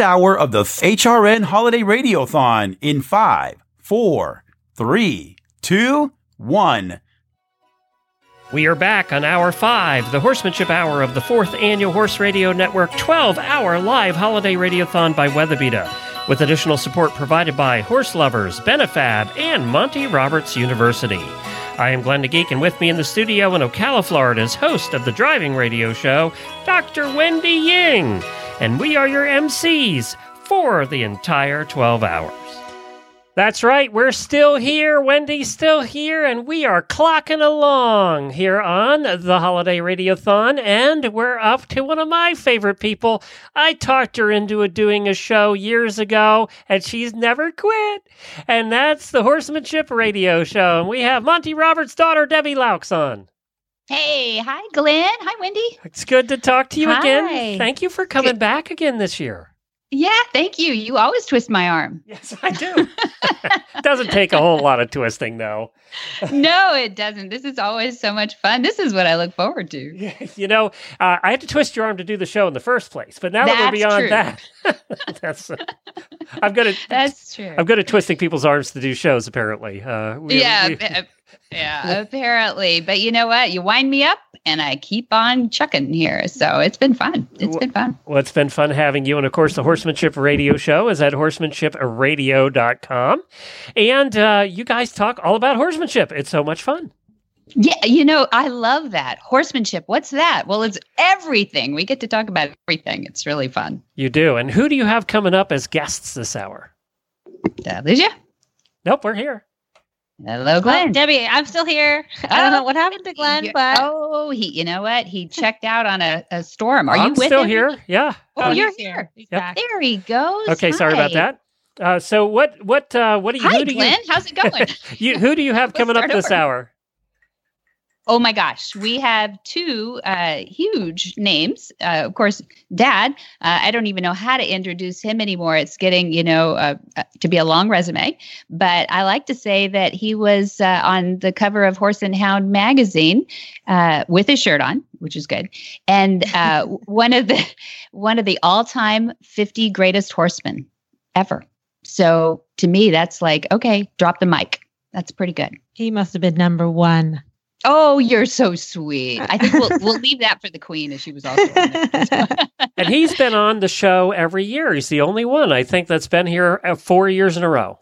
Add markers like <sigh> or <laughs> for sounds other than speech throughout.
hour of the HRN Holiday Radiothon in five, four, three, two, one. We are back on hour five, the horsemanship hour of the fourth annual Horse Radio Network 12 hour live holiday radiothon by Weatherbeeta, with additional support provided by Horse Lovers, Benefab, and Monty Roberts University. I am Glenn the Geek, and with me in the studio in Ocala, Florida, is host of the driving radio show, Dr. Wendy Ying. And we are your MCs for the entire 12 hours. That's right, we're still here. Wendy's still here, and we are clocking along here on the Holiday Radiothon. And we're up to one of my favorite people. I talked her into doing a show years ago, and she's never quit. And that's the Horsemanship Radio Show. And we have Monty Roberts' daughter, Debbie Loucks, on. Hey, hi, Glenn. Hi, Wendy. It's good to talk to you Hi. again. Thank you for coming back again this year. Yeah, thank you. You always twist my arm. Yes, I do. <laughs> Doesn't take a whole lot of twisting, though. <laughs> no, it doesn't. This is always so much fun. This is what I look forward to. <laughs> You know, uh, I had to twist your arm to do the show in the first place, but now that we're beyond true. that, that's uh, I'm good at That's true. I'm good at twisting people's arms to do shows. Apparently, uh, we- yeah, we- uh, yeah, apparently. But you know what? You wind me up and I keep on chucking here. So it's been fun. It's been fun. well, it's been fun having you, and of course, the Horsemanship Radio Show is at horsemanshipradio.com, and uh, you guys talk all about horsemanship. It's so much fun. Yeah, you know, I love that. Horsemanship. What's that? Well, it's everything. We get to talk about everything. It's really fun. You do, and who do you have coming up as guests this hour? Uh, Lydia? Nope, we're here. Hello, Oh, Glenn. Debbie, I'm still here. <laughs> I don't know what happened to Glenn, but oh, he, you know what? He checked out on a, a storm. Are I'm you with still him? here. Yeah. Oh, you're here. Yep. There he goes. Okay, sorry about that. Uh, so what what uh, what do you Hi, who do Glenn. How's it <laughs> going? you, you who do you have coming up this over. hour? Oh my gosh, we have two uh, huge names. Uh, of course, Dad. Uh, I don't even know how to introduce him anymore. It's getting, you know, uh, uh, to be a long resume. But I like to say that he was uh, on the cover of Horse and Hound magazine uh, with his shirt on, which is good. And uh, <laughs> one of the one of the all time fifty greatest horsemen ever. So to me, that's like okay, drop the mic. That's pretty good. He must have been number one. Oh, you're so sweet. I think we'll we'll <laughs> leave that for the queen, as she was also. On it. <laughs> And he's been on the show every year. He's the only one I think that's been here uh, four years in a row,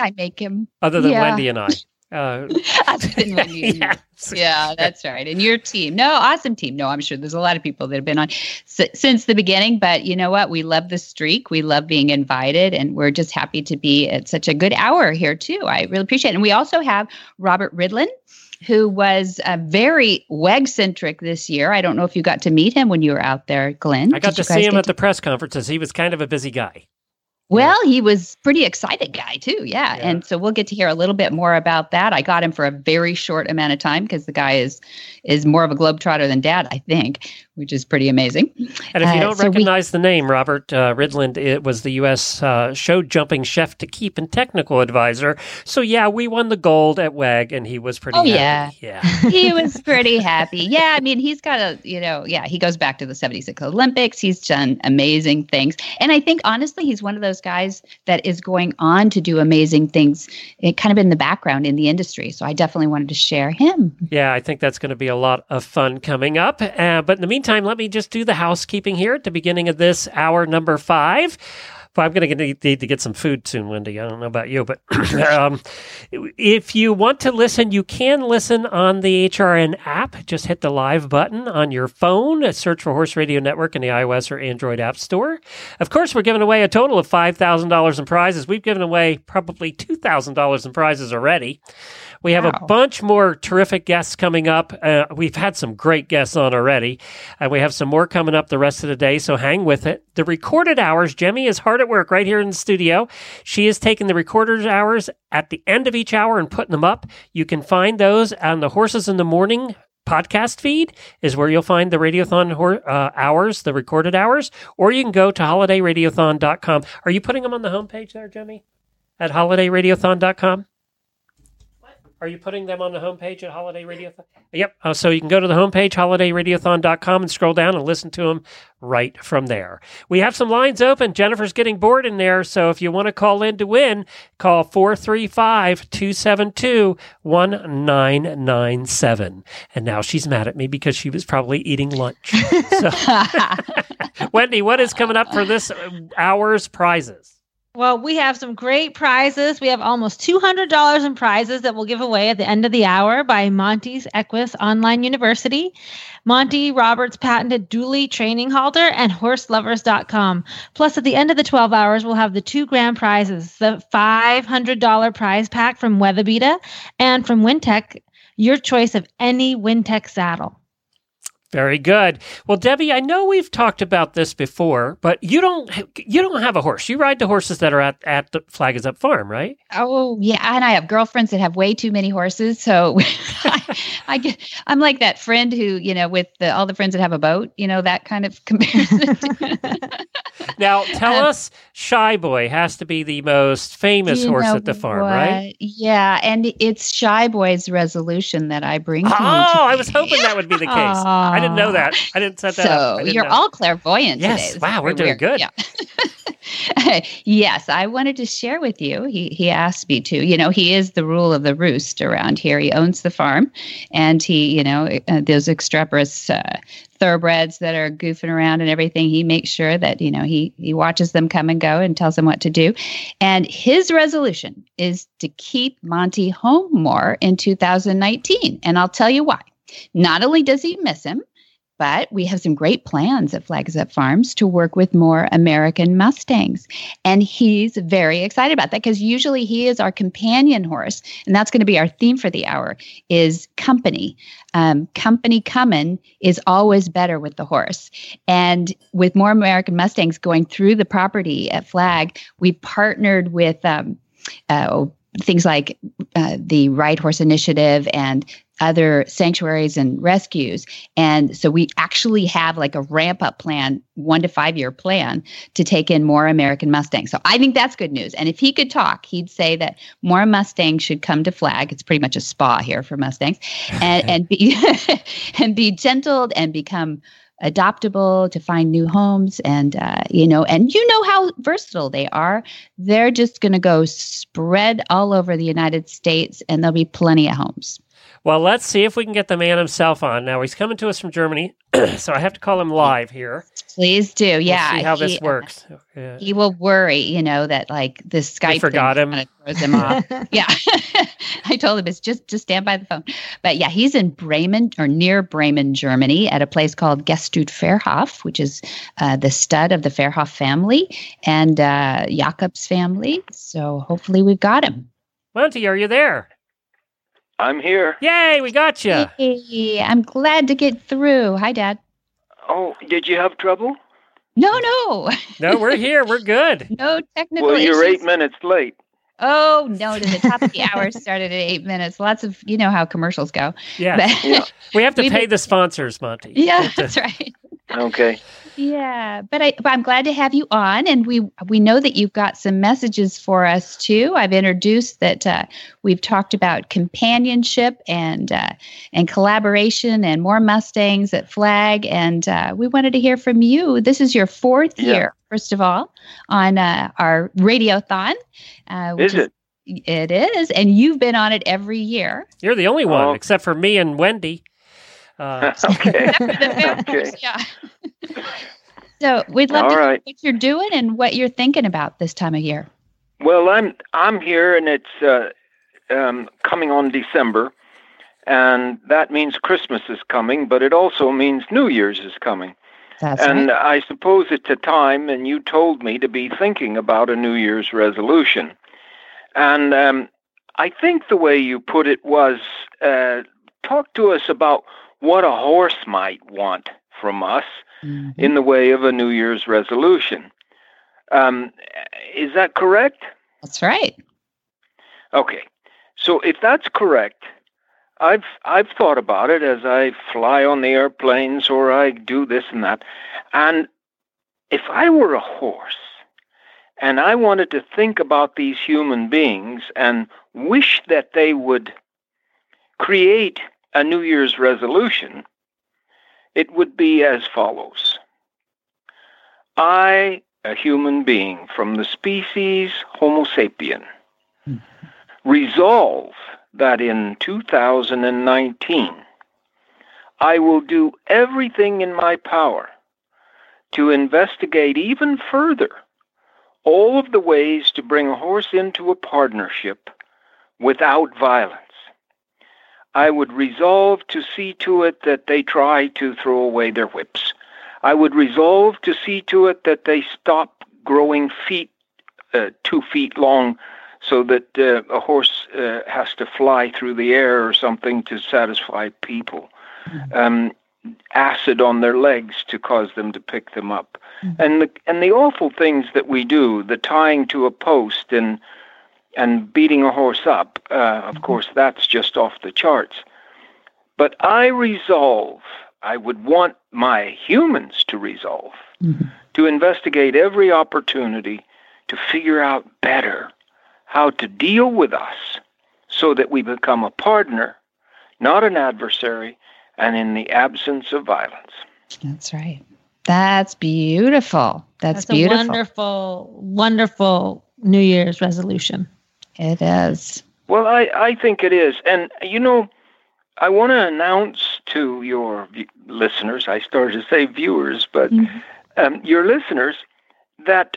I make him. other than Yeah. Wendy and I. <laughs> Uh, Other than Wendy and you. yeah. Yeah, that's right. And your team. No, awesome team. No, I'm sure there's a lot of people that have been on s- since the beginning. But you know what? We love the streak. We love being invited. And we're just happy to be at such a good hour here, too. I really appreciate it. And we also have Robert Ridland. Who was uh, very WEG centric this year? I don't know if you got to meet him when you were out there, Glenn. I got to see him at the press conferences. He was kind of a busy guy. Well, he was pretty excited guy too. Yeah. Yeah. And so we'll get to hear a little bit more about that. I got him for a very short amount of time because the guy is is more of a globetrotter than dad, I think, which is pretty amazing. And if you Uh, don't so we- recognize the name, Robert uh, Ridland it was the U.S. Uh, show jumping chef d'equipe and technical advisor. So yeah, we won the gold at WEG, and he was pretty. Oh, happy. yeah, <laughs> he was pretty happy. Yeah, I mean, he's got a, you know, yeah, he goes back to the 76 Olympics. He's done amazing things. And I think honestly, he's one of those guys that is going on to do amazing things eh, kind of in the background in the industry. So I definitely wanted to share him. Yeah, I think that's going to be a lot of fun coming up. Uh, but in the meantime, let me just do the housekeeping here at the beginning of this hour number five. I'm going to need, need to get some food soon, Wendy. I don't know about you, but <clears throat> um, if you want to listen, you can listen on the HRN app. Just hit the live button on your phone, search for Horse Radio Network in the iOS or Android App Store. Of course, we're giving away a total of $5,000 in prizes. We've given away probably $2,000 in prizes already. We have a bunch more terrific guests coming up. Uh, we've had some great guests on already, and we have some more coming up the rest of the day, so hang with it. The recorded hours, Jemmy is hard at work right here in the studio. She is taking the recorded hours at the end of each hour and putting them up. You can find those on the Horses in the Morning podcast feed is where you'll find the radiothon uh, hours the recorded hours or you can go to holidayradiothon.com are you putting them on the homepage there jemmy at holidayradiothon.com Are you putting them on the homepage at Holiday Radiothon? Yep. Uh, so you can go to the homepage, holidayradiothon.com, and scroll down and listen to them right from there. We have some lines open. Jennifer's getting bored in there. So if you want to call in to win, call 435 272 1997. And now she's mad at me because she was probably eating lunch. So, <laughs> <laughs> Wendy, what is coming up for this hour's prizes? Well, we have some great prizes. We have almost $200 in prizes that we'll give away at the end of the hour by Monty's Equus Online University, Monty Roberts patented dually training halter, and horselovers.com. Plus, at the end of the 12 hours, we'll have the two grand prizes the $500 prize pack from Weatherbeeta and from Wintec, your choice of any Wintec saddle. Very good. Well, Debbie, I know we've talked about this before, but you don't you don't have a horse. You ride the horses that are at, at the Flag is Up farm, right? Oh yeah, and I have girlfriends that have way too many horses, so <laughs> I, I, get I'm like that friend who you know with the, all the friends that have a boat, you know that kind of <laughs> comparison. now, tell um, us, Shy Boy has to be the most famous horse at the farm, what? right? Yeah, and it's Shy Boy's resolution that I bring. Oh, I was hoping that would be the case <laughs> didn't know that. I didn't set that so up. So you're know. all clairvoyant yes. today. wow, we're doing weird. good. Yeah. <laughs> yes, I wanted to share with you. He he asked me to. You know, he is the rule of the roost around here. He owns the farm, and he, you know, uh, those extreporous uh, thoroughbreds that are goofing around and everything. He makes sure that you know he he watches them come and go and tells them what to do. And his resolution is to keep Monty home more in 2019, and I'll tell you why. Not only does he miss him, but we have some great plans at Flags Up Farms to work with more American Mustangs. And he's very excited about that because usually he is our companion horse. And that's going to be our theme for the hour is company. Um, company coming is always better with the horse. And with more American Mustangs going through the property at Flag, we partnered with um, uh, things like uh, the Ride Horse Initiative and other sanctuaries and rescues. And so we actually have like a ramp up plan, one to five year plan to take in more American Mustangs. So I think that's good news. And if he could talk, he'd say that more Mustangs should come to flag. It's pretty much a spa here for Mustangs and, and be <laughs> and be gentled and become adoptable to find new homes and uh, you know and you know how versatile they are. They're just going to go spread all over the united states and there'll be plenty of homes well, let's see if we can get the man himself on. Now he's coming to us from Germany, <clears throat> so I have to call him live here. Please do. Yeah. We'll see how he, this works. Yeah. He will worry, you know, that like this Skype forgot him. Kind of throws him off. <laughs> yeah. <laughs> I told him it's just just stand by the phone. But yeah, he's in Bremen or near Bremen, Germany, at a place called Gestüt Fährhof, which is uh, the stud of the Fährhof family and uh, Jakob's family. So hopefully we've got him. Monty, are you there? I'm here. Yay, we got you. Hey, I'm glad to get through. Hi, Dad. Oh, did you have trouble? No, no. no, we're here. We're good. <laughs> No technical Well, you're issues. eight minutes late. Oh no! To the <laughs> top of the hour started at eight minutes. Lots of you know how commercials go. Yeah, Yeah. we have to <laughs> We pay did- the sponsors, Monty. yeah, to- that's right. Okay. Yeah, but I but I'm glad to have you on, and we we know that you've got some messages for us too. I've introduced that uh, we've talked about companionship and uh, and collaboration and more Mustangs at Flag, and uh, we wanted to hear from you. This is your fourth Yeah. year, first of all, on uh, our radiothon. Uh, Is it? It is, and you've been on it every year. You're the only one, Oh. except for me and Wendy. Uh, <laughs> okay. <laughs> Except for the <laughs> fair okay. yeah. so we'd love All to right. know what you're doing and what you're thinking about this time of year. Well, I'm I'm here, and it's uh, um, coming on December, and that means Christmas is coming, but it also means New Year's is coming. That's and right. I suppose it's a time, and you told me to be thinking about a New Year's resolution. And um, I think the way you put it was uh, talk to us about what a horse might want from us Mhm. in the way of a New Year's resolution. Um, is that correct? That's right. Okay. So if that's correct, I've I've thought about it as I fly on the airplanes or I do this and that. And if I were a horse and I wanted to think about these human beings and wish that they would create a New Year's resolution, it would be as follows I, a human being from the species Homo sapien, resolve that in 2019 I will do everything in my power to investigate even further all of the ways to bring a horse into a partnership without violence. I would resolve to see to it that they try to throw away their whips. I would resolve to see to it that they stop growing feet uh, two feet long so that uh, a horse uh, has to fly through the air or something to satisfy people. Mm-hmm. Um, acid on their legs to cause them to pick them up. Mm-hmm. And the and the awful things that we do, the tying to a post and and beating a horse up, uh, of mm-hmm. course, that's just off the charts. But I resolve, I would want my humans to resolve, mm-hmm. to investigate every opportunity to figure out better how to deal with us so that we become a partner, not an adversary, and in the absence of violence. That's right. That's beautiful. That's, That's beautiful. a wonderful, wonderful New Year's resolution. It is. Well, I, I think it is. And, you know, I want to announce to your listeners, I started to say viewers, but mm-hmm. um, your listeners, that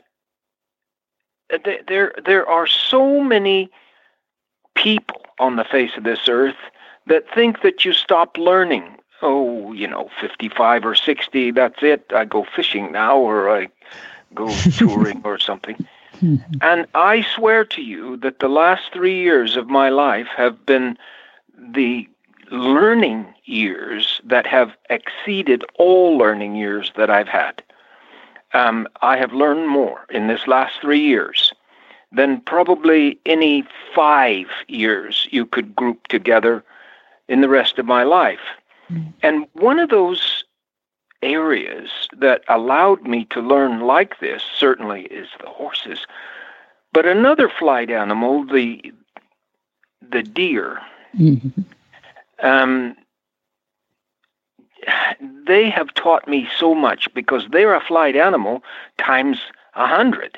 there there are so many people on the face of this earth that think that you stop learning. Oh, you know, 55 or 60, that's it. I go fishing now or I go <laughs> touring or something. And I swear to you that the last three years of my life have been the learning years that have exceeded all learning years that I've had um, I have learned more in this last three years than probably any five years you could group together in the rest of my life. Mm. And one of those areas that allowed me to learn like this certainly is the horses. But another flight animal, the the deer, mm-hmm. um, they have taught me so much because they're a flight animal times a hundred.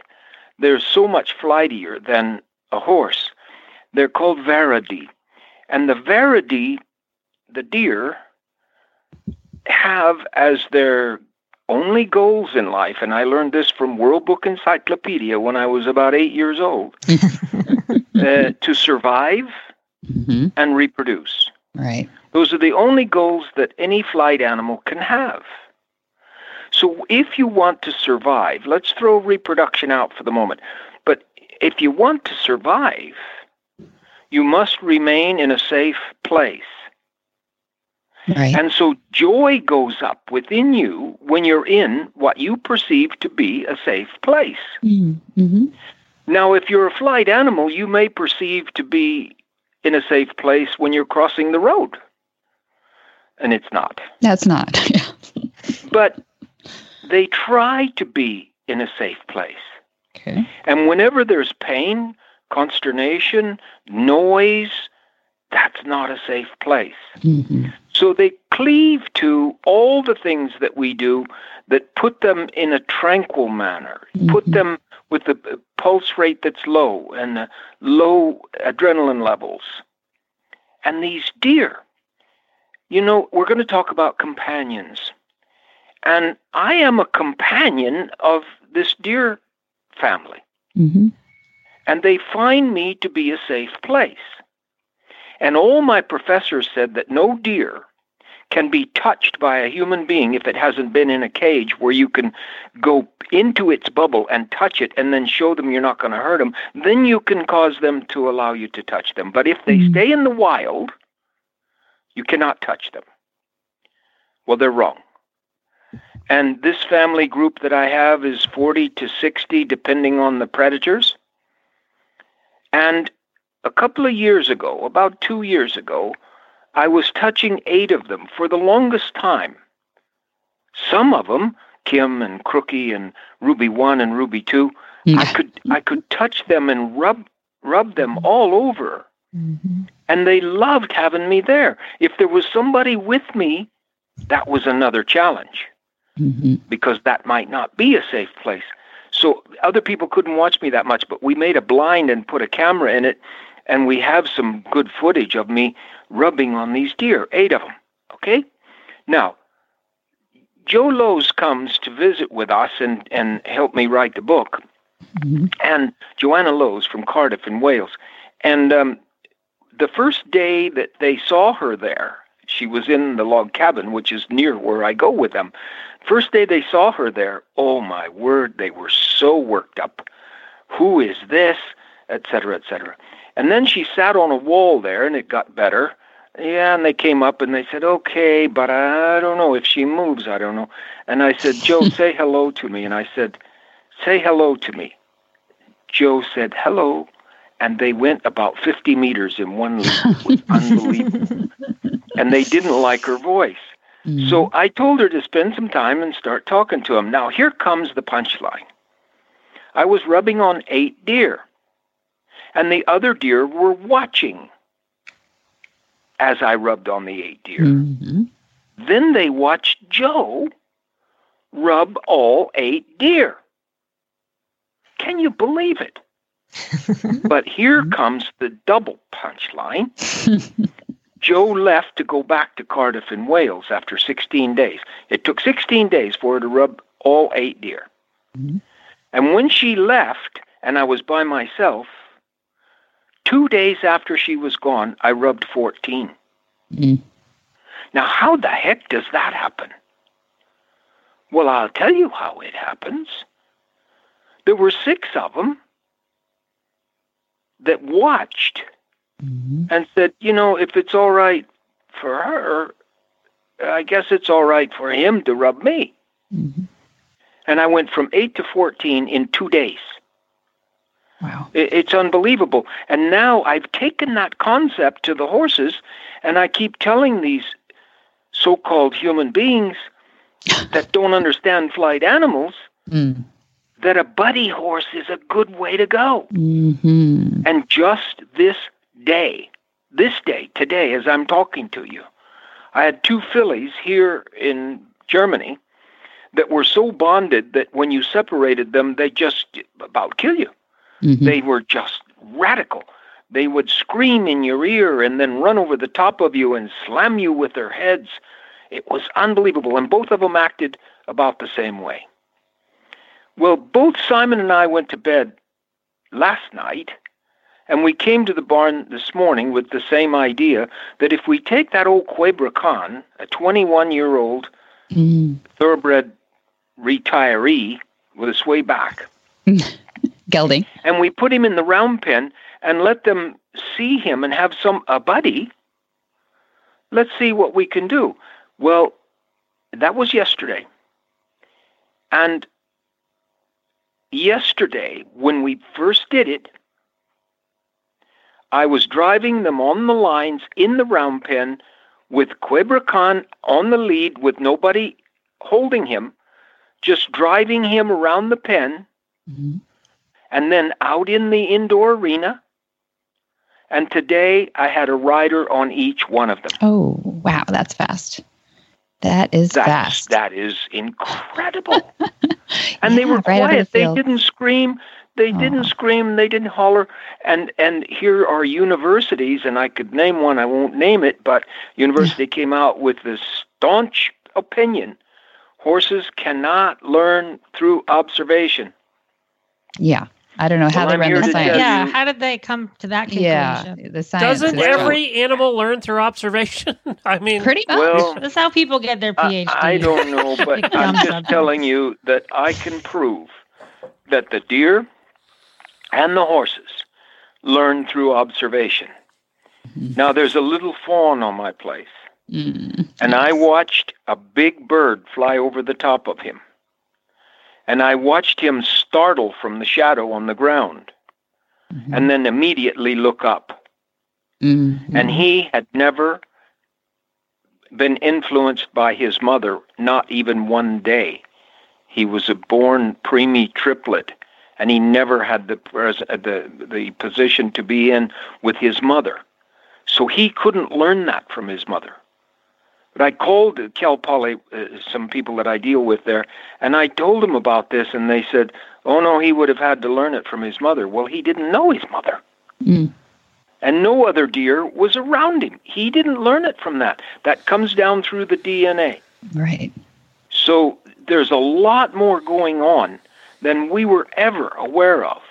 They're so much flightier than a horse. They're called Varadi. And the Varadi, the deer, have as their only goals in life, and I learned this from World Book Encyclopedia when I was about eight years old, <laughs> uh, to survive mm-hmm. and reproduce. Right. Those are the only goals that any flight animal can have. So if you want to survive, let's throw reproduction out for the moment. But if you want to survive, you must remain in a safe place. Right. And so joy goes up within you when you're in what you perceive to be a safe place. Mm-hmm. Now, if you're a flight animal, you may perceive to be in a safe place when you're crossing the road. And it's not. That's not. <laughs> but they try to be in a safe place. Okay. And whenever there's pain, consternation, noise, that's not a safe place. Mm-hmm. So they cleave to all the things that we do that put them in a tranquil manner, mm-hmm. put them with the pulse rate that's low and low adrenaline levels. And these deer, you know, we're going to talk about companions. And I am a companion of this deer family. Mm-hmm. And they find me to be a safe place. And all my professors said that no deer can be touched by a human being if it hasn't been in a cage where you can go into its bubble and touch it and then show them you're not going to hurt them. Then you can cause them to allow you to touch them. But if they mm-hmm. stay in the wild, you cannot touch them. Well, they're wrong. And this family group that I have is 40 to 60, depending on the predators. And a couple of years ago, about two years ago, I was touching eight of them for the longest time. Some of them, Kim and Crookie and Ruby One and Ruby Two, I could I could touch them and rub rub them all over Mm-hmm. And they loved having me there. If there was somebody with me, that was another challenge Mm-hmm. because that might not be a safe place. So other people couldn't watch me that much, but we made a blind and put a camera in it, and we have some good footage of me rubbing on these deer, eight of them. Okay? Now, Joe Lowe's comes to visit with us and, and help me write the book, Mhm. and Joanna Lowe's from Cardiff in Wales. And um, the first day that they saw her there, she was in the log cabin, which is near where I go with them. First day they saw her there, oh my word, they were so worked up. Who is this? Et cetera, et cetera. And then she sat on a wall there, and it got better. Yeah, and they came up and they said, okay, but I don't know if she moves. I don't know. And I said, Joe, <laughs> say hello to me. And I said, say hello to me. Joe said, hello. And they went about 50 meters in one leap. It was <laughs> unbelievable. and they didn't like her voice. Mm-hmm. So I told her to spend some time and start talking to him. Now, here comes the punchline. I was rubbing on eight deer, and the other deer were watching as I rubbed on the eight deer. Mm-hmm. Then they watched Joe rub all eight deer. Can you believe it? <laughs> but here comes the double punchline. <laughs> Joe left to go back to Cardiff in Wales after 16 days. It took 16 days for her to rub all eight deer. Mhm. And when she left and I was by myself, two days after she was gone, I rubbed 14. Mm. Now, how the heck does that happen? Well, I'll tell you how it happens. There were six of them that watched Mm-hmm. and said, you know, if it's all right for her, I guess it's all right for him to rub me. Mm-hmm. And I went from 8 to 14 in two days. Wow. It's unbelievable. And now I've taken that concept to the horses, and I keep telling these so called human beings <laughs> that don't understand flight animals Mm. that a buddy horse is a good way to go. Mm-hmm. And just this day, this day, today, as I'm talking to you, I had two fillies here in Germany that were so bonded that when you separated them, they just about kill you. Mm-hmm. They were just radical. They would scream in your ear and then run over the top of you and slam you with their heads. It was unbelievable. And both of them acted about the same way. Well, both Simon and I went to bed last night, and we came to the barn this morning with the same idea that if we take that old Quebra Khan, a 21 year old Mm. thoroughbred retiree with a sway back, <laughs> Gelding. and we put him in the round pen and let them see him and have some a buddy. Let's see what we can do. Well, that was yesterday. And yesterday, when we first did it, I was driving them on the lines in the round pen with Quebra Khan on the lead with nobody holding him, just driving him around the pen Mm-hmm. And then out in the indoor arena. And today I had a rider on each one of them. Oh, wow. That's fast. That is That's, fast. that is incredible. <laughs> and they Yeah, were right quiet. the They didn't scream. They Aw. didn't scream. They didn't holler. And and here are universities, and I could name one. I won't name it, but university came out with this staunch opinion: horses cannot learn through observation. Yeah. I don't know how Well, they I'm run the to science. yeah, you- how did they come to that conclusion? Yeah. conclusion? The science. Doesn't is- Well- every animal learn through observation? <laughs> I mean, Pretty much. Well, <laughs> That's how people get their PhD. I don't know, <laughs> but I'm just telling you that I can prove that the deer and the horses learn through observation. Now, there's a little fawn on my place, Mm. and I watched a big bird fly over the top of him. And I watched him startle from the shadow on the ground Mhm. and then immediately look up. Mhm. And he had never been influenced by his mother, not even one day. He was a born preemie triplet, and he never had the pres- uh, the the position to be in with his mother. So he couldn't learn that from his mother. But I called Cal Poly, uh, some people that I deal with there, and I told them about this, and they said, "Oh no, he would have had to learn it from his mother." Well, he didn't know his mother, Mm. and no other deer was around him. He didn't learn it from that. That comes down through the DNA. Right. So there's a lot more going on than we were ever aware of.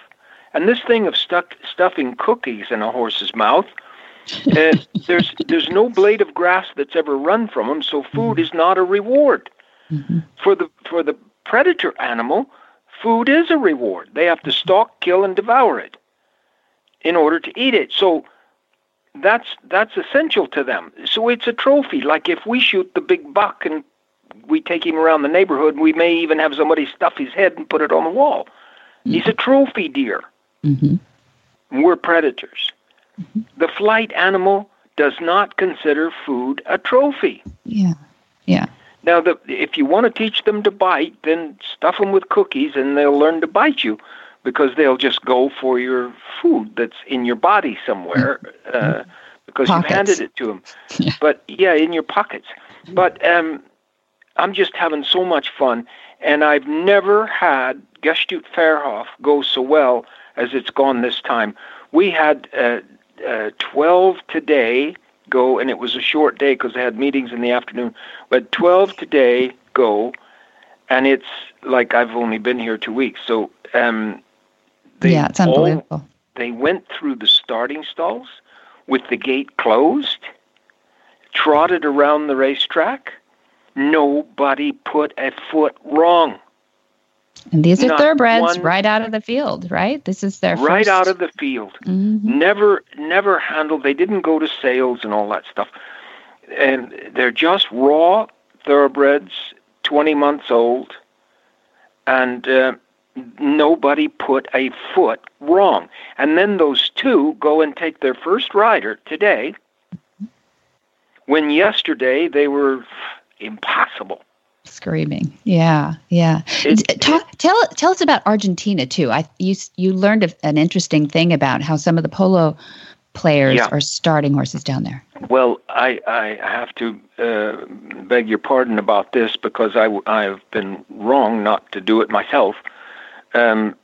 And this thing of stuck, stuffing cookies in a horse's mouth, uh, there's there's no blade of grass that's ever run from them, so food is not a reward. Mhm. For the for the predator animal, food is a reward. They have to stalk, kill, and devour it in order to eat it. So that's that's essential to them. So it's a trophy. Like if we shoot the big buck and we take him around the neighborhood, we may even have somebody stuff his head and put it on the wall. He's a trophy deer. hmm We're predators. The flight animal does not consider food a trophy. Yeah. Yeah. Now, the, if you want to teach them to bite, then stuff them with cookies and they'll learn to bite you because they'll just go for your food that's in your body somewhere uh, because you've handed it to them. <laughs> Yeah. But yeah, in your pockets. But um, I'm just having so much fun, and I've never had Gestüt Fährhof go so well as it's gone this time. We had uh, uh, 12 today go, and it was a short day because I had meetings in the afternoon. But 12 today go, and it's like I've only been here two weeks. So um, they yeah, it's all- unbelievable. they went through the starting stalls with the gate closed, trotted around the racetrack. Nobody put a foot wrong. And these are not thoroughbreds one- right out of the field, right? This is their right first... out of the field. Mhm. Never, never handled. They didn't go to sales and all that stuff. And they're just raw thoroughbreds, 20 months old, and uh, nobody put a foot wrong. And then those two go and take their first rider today, when yesterday they were impossible. Screaming. Yeah, yeah. It- Talk, tell tell us about Argentina too. I you you learned an interesting thing about how some of the polo players Yeah. are starting horses down there. Well, I, I have to uh, beg your pardon about this because I, I've been wrong not to do it myself. Um,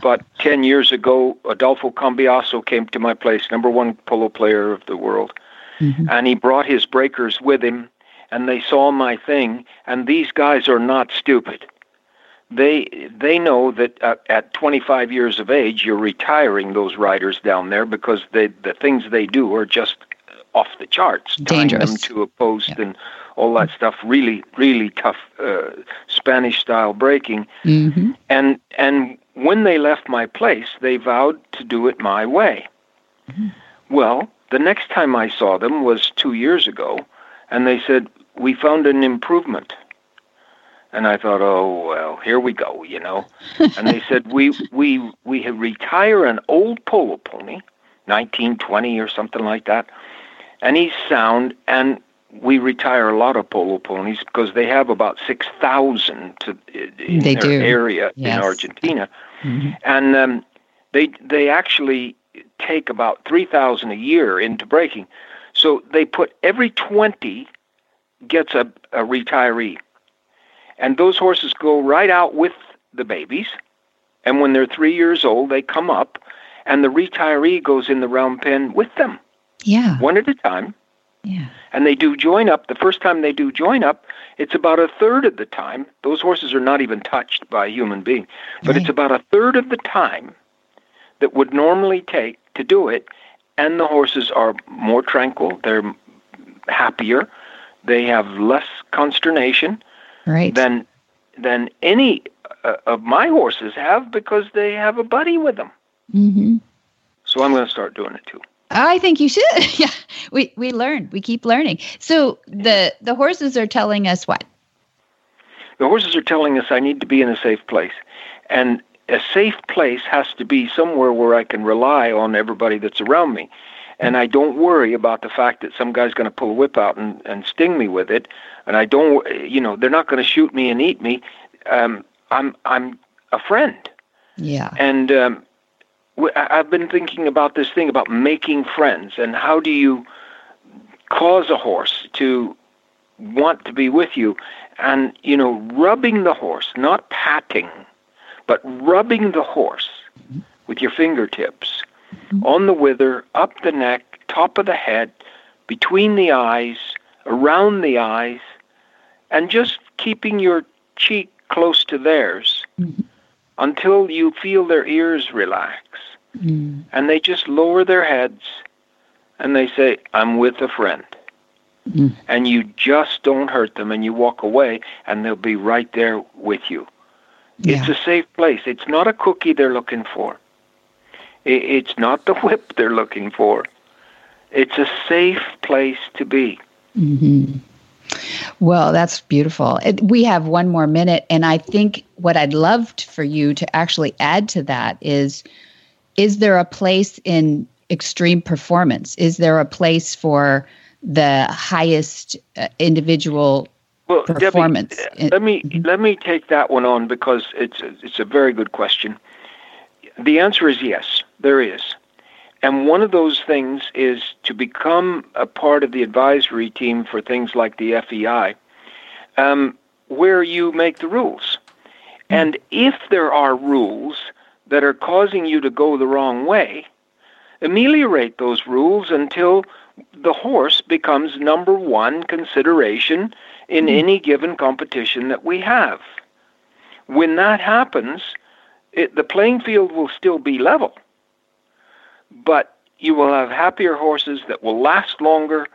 but 10 years ago, Adolfo Cambiaso came to my place, number one polo player of the world, Mhm. and he brought his breakers with him, and they saw my thing, and these guys are not stupid. They they know that uh, at 25 years of age, you're retiring those riders down there because they, the things they do are just off the charts. Tying them Dangerous. to a post Yeah. and all that stuff. Really, really tough uh, Spanish style breaking. hmm And and when they left my place, they vowed to do it my way. Well, the next time I saw them was two years ago, and they said we found an improvement. And I thought, oh well, here we go, you know. <laughs> and they said we we we had retire an old polo pony, 1920 or something like that, and he's sound. And we retire a lot of polo ponies because they have about six thousand to in They their do. area Yes. in Argentina, hmm and um, they they actually take about three thousand a year into breaking. So they put every twenty gets a, a retiree, and those horses go right out with the babies. And when they're three years old, they come up, and the retiree goes in the round pen with them, Yeah, one at a time. yeah. And they do join up. The first time they do join up, it's about a third of the time. Those horses are not even touched by a human being, but it's about a third of the time that would normally take to do it. And the horses are more tranquil. They're happier. They have less consternation Right. than than any uh, of my horses have because they have a buddy with them. hmm So I'm going to start doing it too. I think you should. <laughs> yeah, we we learn. We keep learning. So the the horses are telling us what? The horses are telling us I need to be in a safe place. And a safe place has to be somewhere where I can rely on everybody that's around me. And I don't worry about the fact that some guy's going to pull a whip out and, and sting me with it. And I don't, you know, they're not going to shoot me and eat me. Um, I'm, I'm a friend. Yeah. And um, I've been thinking about this thing about making friends and how do you cause a horse to want to be with you. And, you know, rubbing the horse, not patting, but rubbing the horse with your fingertips on the wither, up the neck, top of the head, between the eyes, around the eyes, and just keeping your cheek close to theirs mm-hmm. until you feel their ears relax. Mm. And they just lower their heads and they say, I'm with a friend. Mm. And you just don't hurt them and you walk away and they'll be right there with you. Yeah. It's a safe place. It's not a cookie they're looking for. It's not the whip they're looking for. It's a safe place to be. Mm-hmm. Well, that's beautiful. We have one more minute, and I think what I'd love for you to actually add to that is is there a place in extreme performance? Is there a place for the highest uh, individual well, performance? Debbie, let me mm-hmm. let me take that one on because it's it's a very good question. The answer is yes, there is. And one of those things is to become a part of the advisory team for things like the FEI, um, where you make the rules. And if there are rules that are causing you to go the wrong way, ameliorate those rules until the horse becomes number one consideration in hmm. any given competition that we have. When that happens, it, the playing field will still be level but you will have happier horses that will last longer,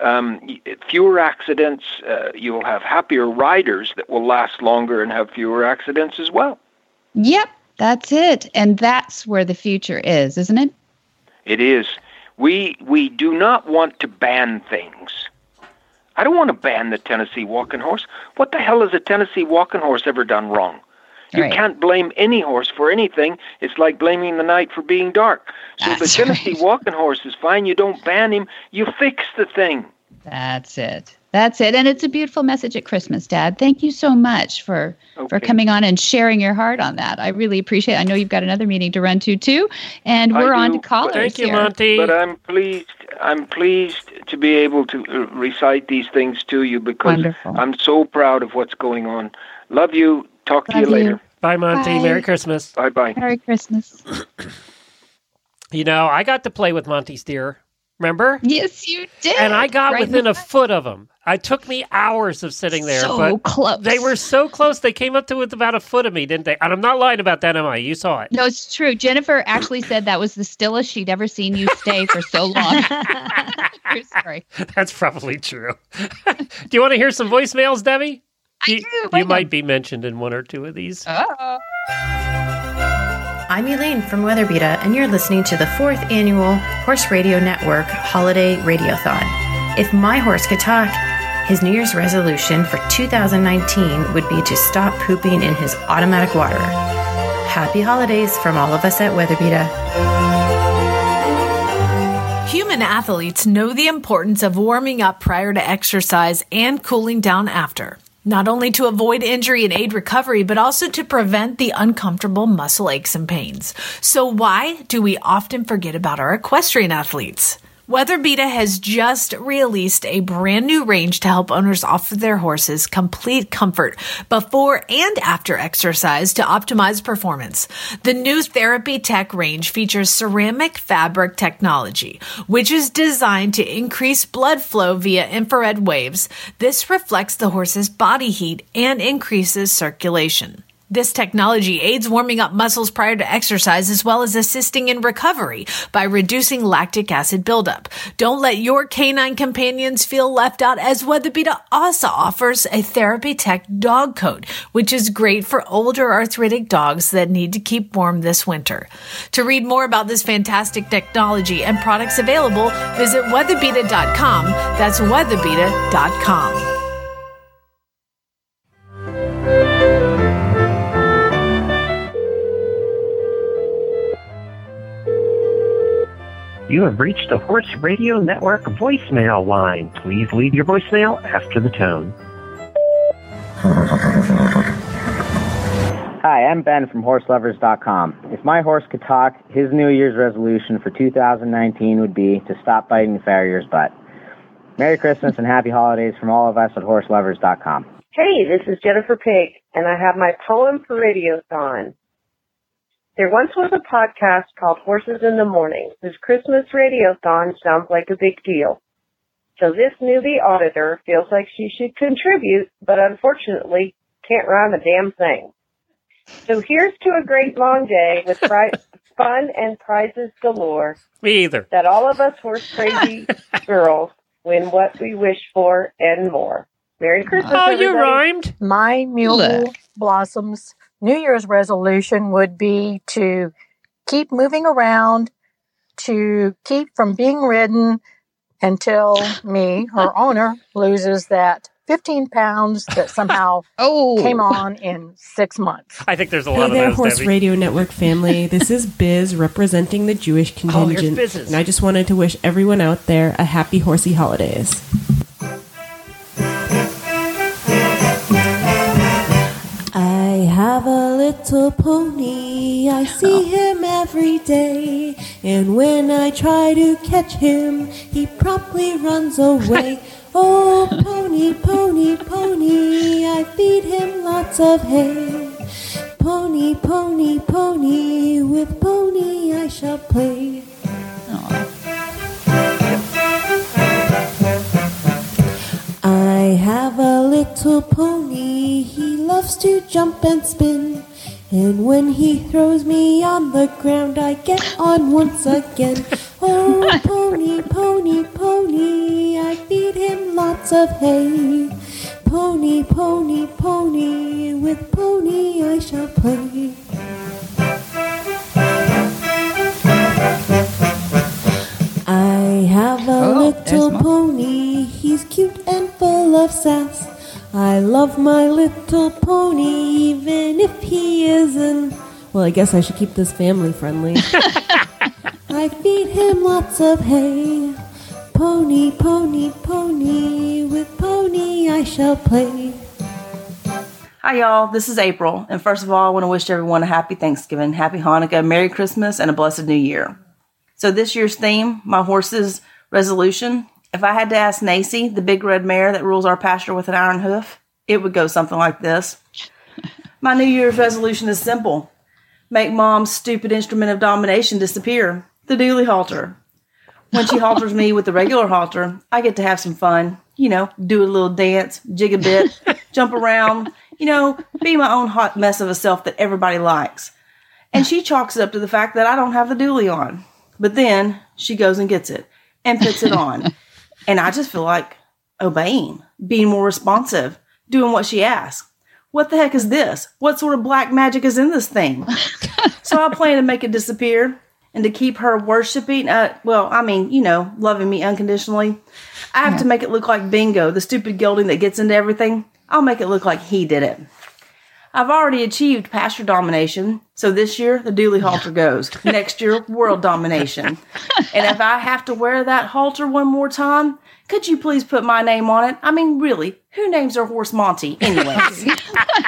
um, fewer accidents. Uh, you will have happier riders that will last longer and have fewer accidents as well. Yep, that's it. And that's where the future is, isn't it? It is. We we do not want to ban things. I don't want to ban the Tennessee walking horse. What the hell has a Tennessee walking horse ever done wrong? You right. can't blame any horse for anything. It's like blaming the night for being dark. So That's the Tennessee right. walking horse is fine. You don't ban him. You fix the thing. That's it. That's it. And it's a beautiful message at Christmas, Dad. Thank you so much for okay. for coming on and sharing your heart on that. I really appreciate it. I know you've got another meeting to run to too. And we're on to callers. Thank you, here. Monty. But I'm pleased I'm pleased to be able to uh, recite these things to you because Wonderful. I'm so proud of what's going on. Love you. Talk Love to you, you. later. Bye, Monty. Bye. Merry Christmas. Bye bye. Merry Christmas. <clears throat> you know, I got to play with Monty Steer. Remember? Yes, you did. And I got right within a foot of him. I took me hours of sitting there. So but close. They were so close. They came up to with about a foot of me, didn't they? And I'm not lying about that, am I? You saw it. No, it's true. Jennifer actually said that was the stillest she'd ever seen you stay for so long. <laughs> true story. That's probably true. <laughs> do you want to hear some voicemails, Debbie? You, do. You might be mentioned in one or two of these. Oh. I'm Elaine from Weatherbeeta, and you're listening to the fourth annual Horse Radio Network Holiday Radiothon. If my horse could talk, his New Year's resolution for 2019 would be to stop pooping in his automatic water. Happy holidays from all of us at Weatherbeeta. Human athletes know the importance of warming up prior to exercise and cooling down after not only to avoid injury and aid recovery, but also to prevent the uncomfortable muscle aches and pains. So why do we often forget about our equestrian athletes? Weatherbeeta has just released a brand new range to help owners offer their horses complete comfort before and after exercise to optimize performance. The new Therapy Tech range features ceramic fabric technology, which is designed to increase blood flow via infrared waves. This reflects the horse's body heat and increases circulation. This technology aids warming up muscles prior to exercise as well as assisting in recovery by reducing lactic acid buildup. Don't let your canine companions feel left out as Weatherbeeta also offers a Therapy Tech dog coat, which is great for older arthritic dogs that need to keep warm this winter. To read more about this fantastic technology and products available, visit weatherbeeta.com. That's weatherbeeta.com. You have reached the Horse Radio Network voicemail line. Please leave your voicemail after the tone. Hi, I'm Ben from HorseLovers.com. If my horse could talk, his New Year's resolution for 2019 would be to stop biting the farrier's butt. Merry Christmas and happy holidays from all of us at horselovers.com. Hey, this is Jennifer Pig, and I have my poem for Radiothon. There once was a podcast called Horses in the Morning, whose Christmas Radiothon sounds like a big deal. So this newbie auditor feels like she should contribute, but unfortunately can't rhyme a damn thing. So here's to a great long day with pri- <laughs> fun and prizes galore. Me either. That all of us horse crazy <laughs> girls win what we wish for and more. Merry Christmas. Oh, you rhymed. My Mule Look. Blossoms New Year's resolution would be to keep moving around, to keep from being ridden until me, her <laughs> owner, loses that 15 pounds that somehow <laughs> Oh, came on in six months. I think there's a Hey lot of there, those, Horse Debbie. Radio Network family. <laughs> This is Biz representing the Jewish Oh, contingent. Biz's. and I just wanted to wish everyone out there a happy horsey holidays. Little pony, I see him every day. And when I try to catch him, he promptly runs away. <laughs> Oh, pony, pony, pony, I feed him lots of hay. Pony, pony, pony, with pony I shall play. I have a little pony, he loves to jump and spin. And when he throws me on the ground, I get on once again. Oh, pony, pony, pony, I feed him lots of hay. Pony, pony, pony, with pony I shall play. I have a Oh, little pony, he's cute and full of sass. I love my little pony, even if he isn't. Well, I guess I should keep this family friendly. <laughs> I feed him lots of hay. Pony, pony, pony, with pony I shall play. Hi, y'all. This is April. And first of all, I want to wish everyone a happy Thanksgiving, happy Hanukkah, Merry Christmas, and a blessed New Year. So, this year's theme, my horse's resolution, if I had to ask Nacy, the big red mare that rules our pasture with an iron hoof, it would go something like this. <laughs> My New Year's resolution is simple make mom's stupid instrument of domination disappear the dually halter. When she halters me with the regular halter, I get to have some fun. You know, do a little dance, jig a bit, <laughs> jump around, you know, be my own hot mess of a self that everybody likes. And she chalks it up to the fact that I don't have the dually on. But then she goes and gets it and puts it on. <laughs> and I just feel like obeying, being more responsive, doing what she asks. What the heck is this? What sort of black magic is in this thing? <laughs> so I plan to make it disappear and to keep her worshiping, uh, well, I mean, you know, loving me unconditionally. I have to make it look like Bingo, the stupid gelding that gets into everything. I'll make it look like he did it. I've already achieved pasture domination, so this year the dually halter goes. Next year, world domination. <laughs> And if I have to wear that halter one more time, could you please put my name on it? I mean, really, who names their horse Monty, anyways?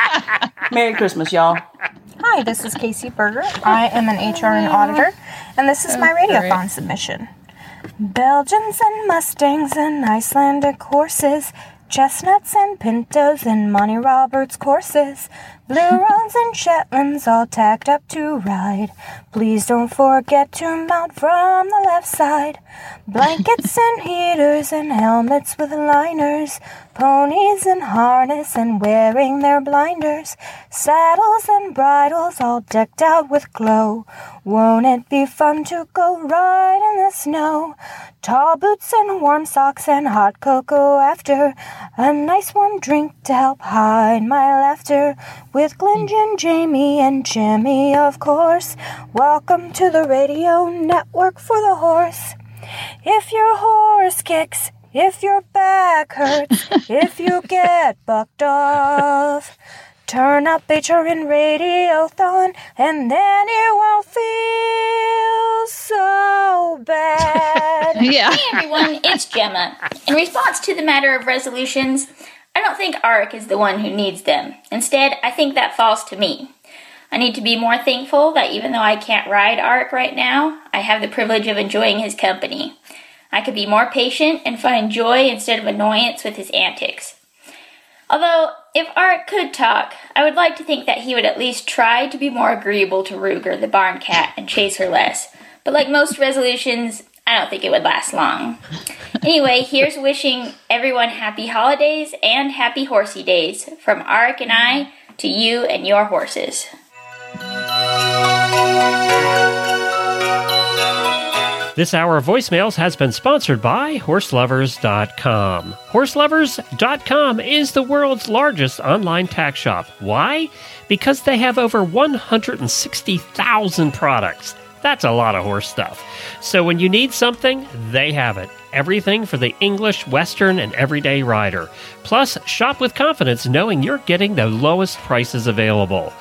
<laughs> Merry Christmas, y'all. Hi, this is Casey Berger. I am an HRN auditor, and this is my radiothon submission. Belgians and Mustangs and Icelandic horses, chestnuts and pintos and Monty Roberts courses, blue <laughs> roans and Shetlands all tacked up to ride. Please don't forget to mount from the left side. Blankets <laughs> and heaters and helmets with liners, ponies in harness and wearing their blinders, saddles and bridles all decked out with glow. Won't it be fun to go ride in the snow? Tall boots and warm socks and hot cocoa after, a nice warm drink to help hide my laughter. With Glenn, and Jamie, and Jimmy, of course. Welcome to the radio network for the horse. If your horse kicks, if your back hurts, <laughs> if you get bucked off, turn up HRN Radiothon and then you won't feel so bad. <laughs> Yeah. Hey everyone, it's Gemma. In response to the matter of resolutions, I don't think Arik is the one who needs them. Instead, I think that falls to me. I need to be more thankful that even though I can't ride Arik right now, I have the privilege of enjoying his company. I could be more patient and find joy instead of annoyance with his antics. Although, if Art could talk, I would like to think that he would at least try to be more agreeable to Ruger, the barn cat, and chase her less. But like most resolutions, I don't think it would last long. Anyway, here's wishing everyone happy holidays and happy horsey days from Arik and I to you and your horses. This hour of voicemails has been sponsored by HorseLovers.com. HorseLovers.com is the world's largest online tack shop. Why? Because they have over 160,000 products. That's a lot of horse stuff. So when you need something, they have it. Everything for the English, Western, and everyday rider. Plus, shop with confidence knowing you're getting the lowest prices available.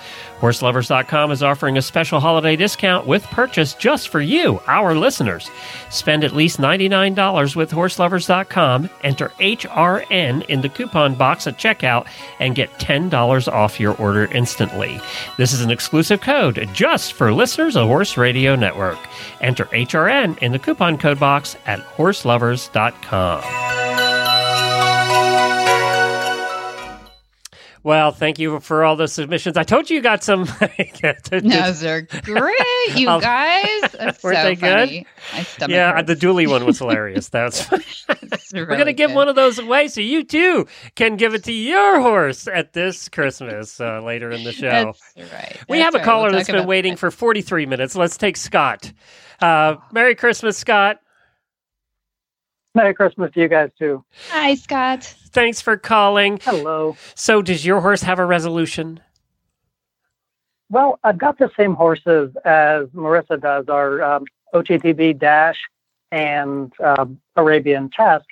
HorseLovers.com is offering a special holiday discount with purchase just for you, our listeners. Spend at least $99 with HorseLovers.com, enter HRN in the coupon box at checkout, and get $10 off your order instantly. This is an exclusive code just for listeners of Horse Radio Network. Enter HRN in the coupon code box at HorseLovers.com. Well, thank you for all those submissions. I told you you got some. <laughs> Those are great, you <laughs> guys. <laughs> That's Weren't so they good? funny. Stomach yeah, hurts. the dually one was hilarious. That's we're gonna give good. one of those away so you too can give it to your horse at this Christmas uh, later in the show. That's right. we That's have a right. caller We'll that's been waiting for 43 minutes. Let's take Scott. Uh, Merry Christmas, Scott. Merry Christmas to you guys too. Hi, Scott. Thanks for calling. Hello. So, does your horse have a resolution? Well, I've got the same horses as Marissa does, our um, OTTB Dash and um, Arabian Task,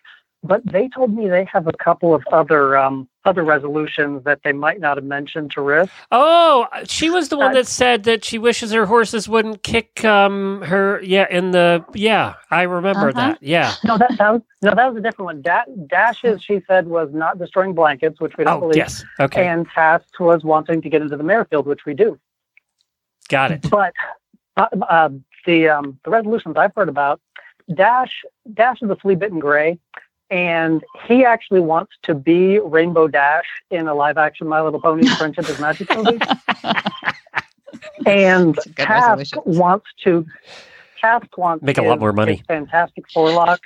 but they told me they have a couple of other um, other resolutions that they might not have mentioned to Riff. Oh, she was the one Uh, that said that she wishes her horses wouldn't kick um her. Yeah, in the yeah, I remember Uh-huh. that. Yeah. No, that, that was no, that was a different one. Da- Dashes, she said, was not destroying blankets, which we don't Oh, believe. yes. Okay. And Tasks was wanting to get into the mare field, which we do. Got it. But uh, uh, the um, the resolutions I've heard about, Dash Dash is a flea bitten gray, and he actually wants to be Rainbow Dash in a live action My Little Pony Friendship is Magic movie. <laughs> and good Task resolution. wants to Task wants Make a lot his- more money. fantastic forelock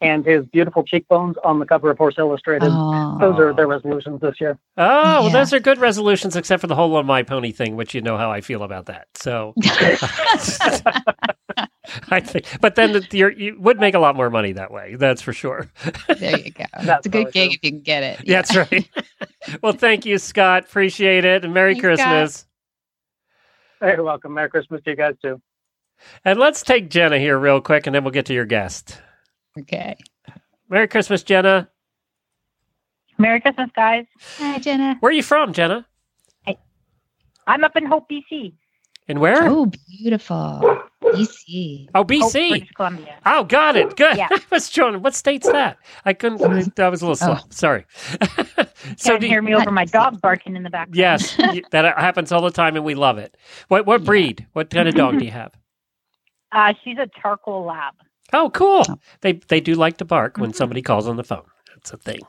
and his beautiful cheekbones on the cover of Horse Illustrated. Oh. Those are their resolutions this year. Oh, well, Yeah. those are good resolutions, except for the whole on my pony thing, which you know how I feel about that. So, <laughs> <laughs> <laughs> I think, but then the, you're, you would make a lot more money that way. That's for sure. <laughs> There you go. <laughs> That's a good gig if you can get it. Yeah, That's right. well, thank you, Scott. Appreciate it, and Merry Thanks, Scott. Christmas. Hey, you're welcome. Merry Christmas to you guys too. And let's take Jenna here real quick, and then we'll get to your guest. Okay. Merry Christmas, Jenna. Merry Christmas, guys. Hi, Jenna. Where are you from, Jenna? I'm up in Hope, BC. And where? Oh, beautiful. BC. Oh, Hope, BC. British Columbia. Oh, got it. Good. Yeah. I was trying. What state's that? I couldn't. That was a little slow. Oh. Sorry. <laughs> So do you- hear me over my dog barking in the background. Yes, <laughs> that happens all the time, and we love it. What what breed? What kind of dog do you have? Uh, she's a charcoal lab. Oh, cool. They they do like to bark when somebody calls on the phone. That's a thing.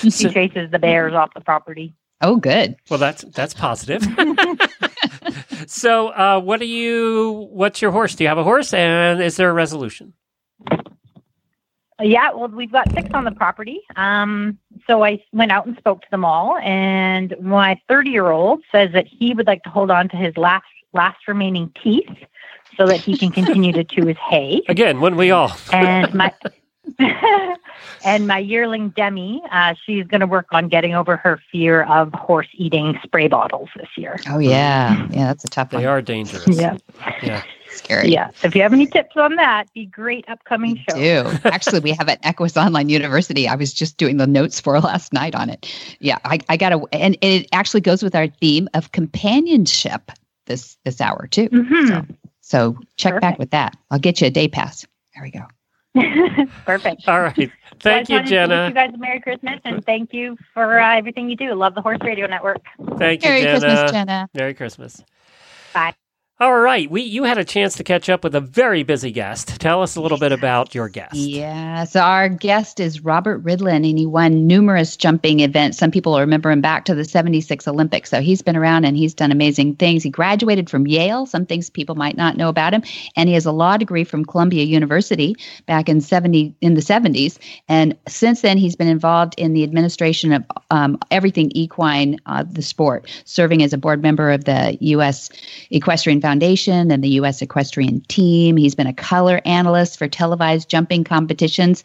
She So- chases the bears off the property. Oh, good. well, that's that's positive. <laughs> so, uh, what do you? What's your horse? Do you have a horse? And is there a resolution? Yeah, well, we've got six on the property. Um, so I went out and spoke to them all, and my 30 year old says that he would like to hold on to his last last remaining teeth so that he can continue to chew his hay. <laughs> Again, when we all. And my <laughs> <laughs> and my yearling Demi, uh, she's going to work on getting over her fear of horse eating spray bottles this year. Oh, yeah. Yeah, that's a tough They one. are dangerous. Yeah. Yeah. <laughs> Scary. Yeah. So if you have any tips on that, be great upcoming show. do. <laughs> Actually, we have at Equus Online University. I was just doing the notes for last night on it. Yeah, I, I got to, and it actually goes with our theme of companionship this this hour too. Mhm. So, so check back with that. I'll get you a day pass. There we go. <laughs> Perfect. All right. Thank Well, you, I to wish Jenna. You guys a Merry Christmas and thank you for uh, everything you do. Love the Horse Radio Network. Thank you, Merry Christmas, Jenna. Merry Christmas. Bye. All right, we you had a chance to catch up with a very busy guest. Tell us a little bit about your guest. Yeah, so our guest is Robert Ridland, and he won numerous jumping events. Some people remember him back to the 76 Olympics. So he's been around and he's done amazing things. He graduated from Yale, some things people might not know about him, and he has a law degree from Columbia University back in 70 in the 70s. And since then, he's been involved in the administration of um, everything equine, uh, the sport, serving as a board member of the U.S. Equestrian Foundation Foundation and the U.S. Equestrian Team. He's been a color analyst for televised jumping competitions.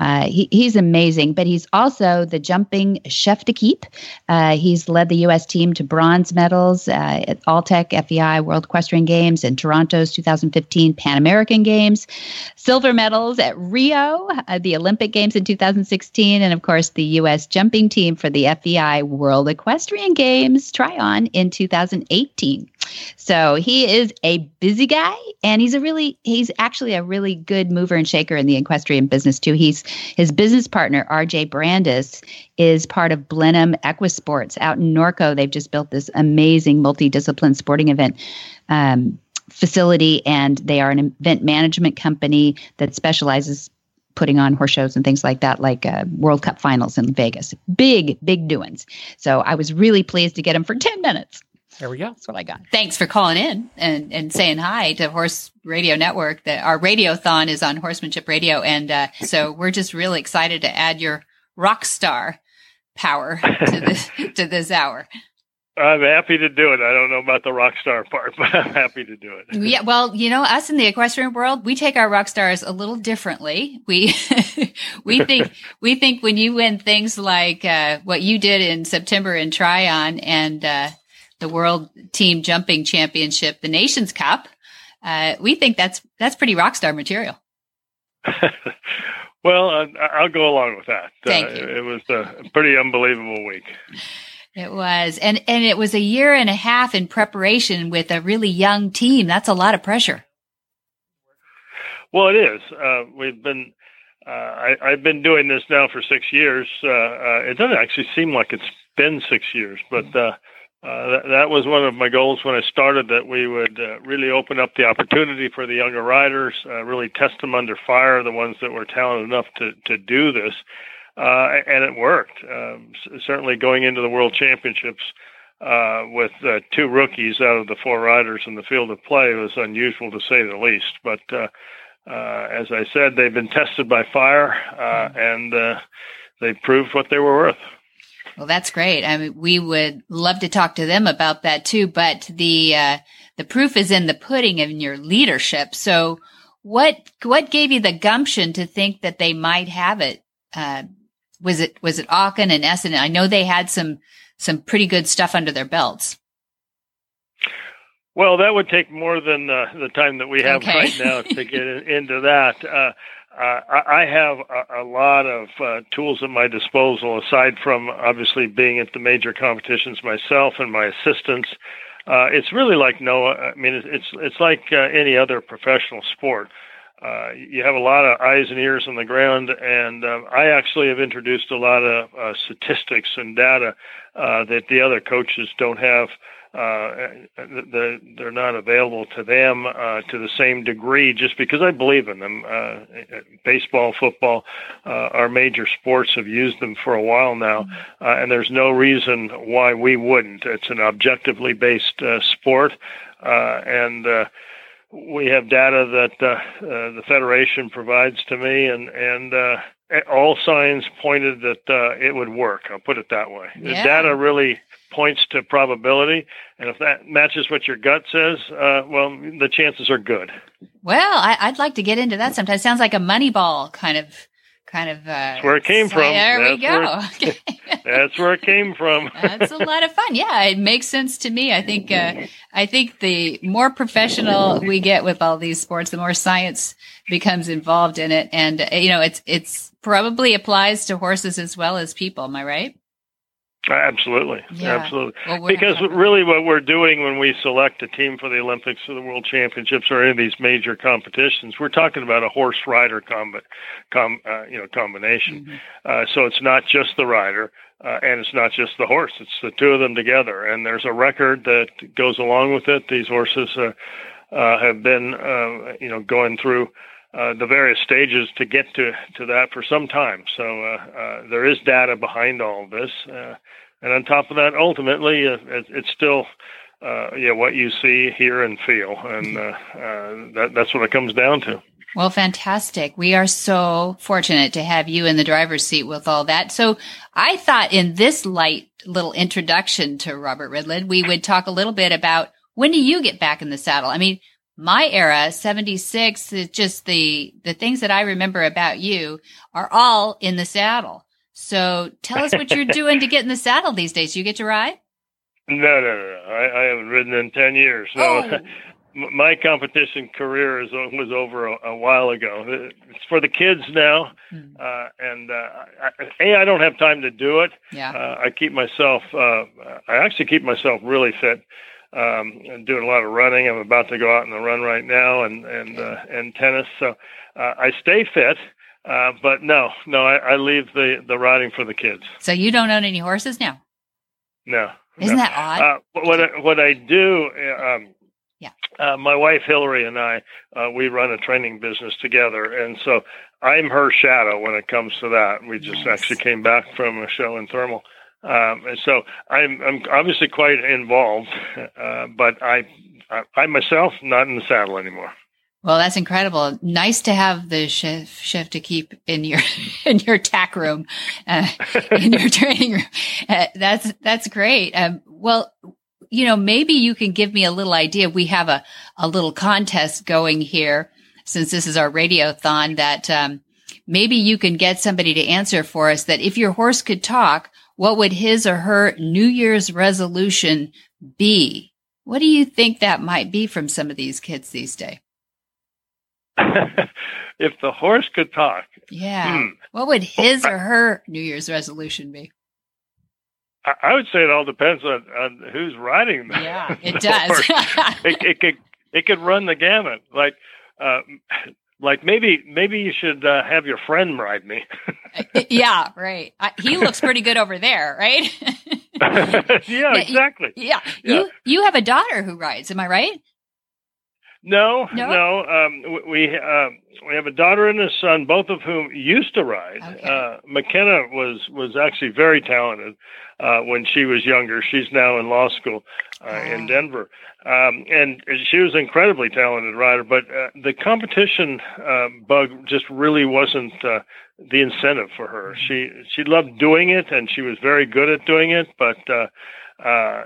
Uh, he, he's amazing, but he's also the jumping chef d'equipe. Uh, he's led the U.S. team to bronze medals uh, at Alltech FEI World Equestrian Games and Toronto's 2015 Pan American Games, silver medals at Rio, uh, the Olympic Games in 2016, and of course the U.S. jumping team for the FEI World Equestrian Games Tryon in 2018. So he is a busy guy and he's a really he's actually a really good mover and shaker in the equestrian business too. He's his business partner RJ Brandis is part of Blenheim Equisports out in Norco. They've just built this amazing multidiscipline sporting event um, facility and they are an event management company that specializes putting on horse shows and things like that, like uh, World Cup finals in Vegas. Big, big doings. So I was really pleased to get him for 10 minutes. There we go. That's what I got. Thanks for calling in and, and saying hi to Horse Radio Network. That our radiothon is on Horsemanship Radio, and uh, so we're just really excited to add your rock star power to this <laughs> to this hour. I'm happy to do it. I don't know about the rock star part, <laughs> but I'm happy to do it. Yeah, well, you know, us in the equestrian world, we take our rock stars a little differently. We <laughs> we think we think when you win things like uh, what you did in September in Tryon and uh, the World Team Jumping Championship, the Nations Cup. Uh, we think that's that's pretty rock star material. <laughs> well, uh, I'll go along with that. Thank uh, you. It was a pretty unbelievable week. It was, and and it was a year and a half in preparation with a really young team. That's a lot of pressure. Well, it is. Uh, we've been. Uh, I, I've been doing this now for six years. Uh, uh, it doesn't actually seem like it's been six years, but uh, that, that was one of my goals when I started. That we would uh, really open up the opportunity for the younger riders, uh, really test them under fire, the ones that were talented enough to to do this, uh, and it worked. Um, certainly, going into the World Championships uh, with uh, two rookies out of the four riders in the field of play was unusual to say the least. But uh, uh, as I said, they've been tested by fire, uh, and uh, they proved what they were worth. Well, that's great. I mean, we would love to talk to them about that too. But the uh, the proof is in the pudding in your leadership. So, what what gave you the gumption to think that they might have it? Uh, was it was it Aachen and Essen? I know they had some some pretty good stuff under their belts. Well, that would take more than uh, the time that we have Okay. right now to get in, into that. Uh, uh, I have a, a lot of uh, tools at my disposal, aside from obviously being at the major competitions myself and my assistants. Uh, it's really like no, I mean, it's it's, like uh, any other professional sport. Uh, you have a lot of eyes and ears on the ground, and um, I actually have introduced a lot of uh, statistics and data that the other coaches don't have. Uh, the, they're not available to them uh, to the same degree just because I believe in them. Uh, baseball, football, uh, our major sports have used them for a while now, uh, and there's no reason why we wouldn't. It's an objectively based uh, sport, uh, and uh, we have data that uh, uh, the federation provides to me, and and uh, all signs pointed that uh, it would work. I'll put it that way. The data really points to probability, and if that matches what your gut says, uh, well, the chances are good. Well, I, I'd like to get into that sometime. Sounds like a Moneyball kind of kind of. Uh, That's where it came from. There we go. <laughs> where- <laughs> That's where it came from. <laughs> That's a lot of fun. Yeah, it makes sense to me. I think uh, I think the more professional we get with all these sports, the more science becomes involved in it, and uh, you know, it's it's probably applies to horses as well as people. Am I right? Absolutely, Yeah. absolutely. Well, because really, what we're doing when we select a team for the Olympics or the World Championships or any of these major competitions, we're talking about a horse rider combi- com, uh, you know combination. Uh, so it's not just the rider. Uh, and it's not just the horse; it's the two of them together. And there's a record that goes along with it. These horses uh, uh, have been, uh, you know, going through uh, the various stages to get to to that for some time. So uh, uh, there is data behind all this, and on top of that, ultimately, it, it's still. Yeah, what you see, hear, and feel, and that, that's what it comes down to. Well, fantastic. We are so fortunate to have you in the driver's seat with all that. So I thought in this light little introduction to Robert Ridland, we would talk a little bit about when do you get back in the saddle? I mean, my era, 76, is just the, the things that I remember about you are all in the saddle. So tell us what you're <laughs> doing to get in the saddle these days. You get to ride? No, no, no, no. I, I haven't ridden in ten years. No, Oh. <laughs> My competition career is was over a, a while ago. It's for the kids now, uh, and uh, I, a I don't have time to do it. Yeah. Uh, I keep myself. Uh, I actually keep myself really fit. Um, and doing a lot of running. I'm about to go out on the run right now, and and uh, and tennis. So uh, I stay fit. Uh, but no, no, I, I leave the the riding for the kids. So you don't own any horses now? No. Isn't no. that odd? Uh, what I, what I do, uh, um, Yeah. uh, my wife Hillary and I, uh, we run a training business together, and so I'm her shadow when it comes to that. We just actually came back from a show in Thermal, um, and so I'm I'm obviously quite involved, uh, but I, I I myself not in the saddle anymore. Well, that's incredible. Nice to have the chef, chef d'equipe in your <laughs> in your tack room, uh, <laughs> in your training room. Uh, that's that's great. Um, well, you know, maybe you can give me a little idea. We have a a little contest going here since this is our radiothon. That um, maybe you can get somebody to answer for us. That if your horse could talk, what would his or her New Year's resolution be? What do you think that might be from some of these kids these days? <laughs> if the horse could talk, Yeah. Hmm. What would his or her New Year's resolution be? I, I would say it all depends on, on who's riding. The, Yeah, it <laughs> the does. <laughs> it, it could it could run the gamut. Like uh, like maybe maybe you should uh, have your friend ride me. <laughs> yeah, right. I, he looks pretty good over there, right? <laughs> yeah, exactly. Yeah. You you have a daughter who rides, am I right? No, No? no. Um, we uh, we have a daughter and a son, both of whom used to ride. Uh, McKenna was was actually very talented uh, when she was younger. She's now in law school uh, in Denver, um, and she was an incredibly talented rider. But uh, the competition uh, bug just really wasn't uh, the incentive for her. She she loved doing it, and she was very good at doing it, but. Uh, uh,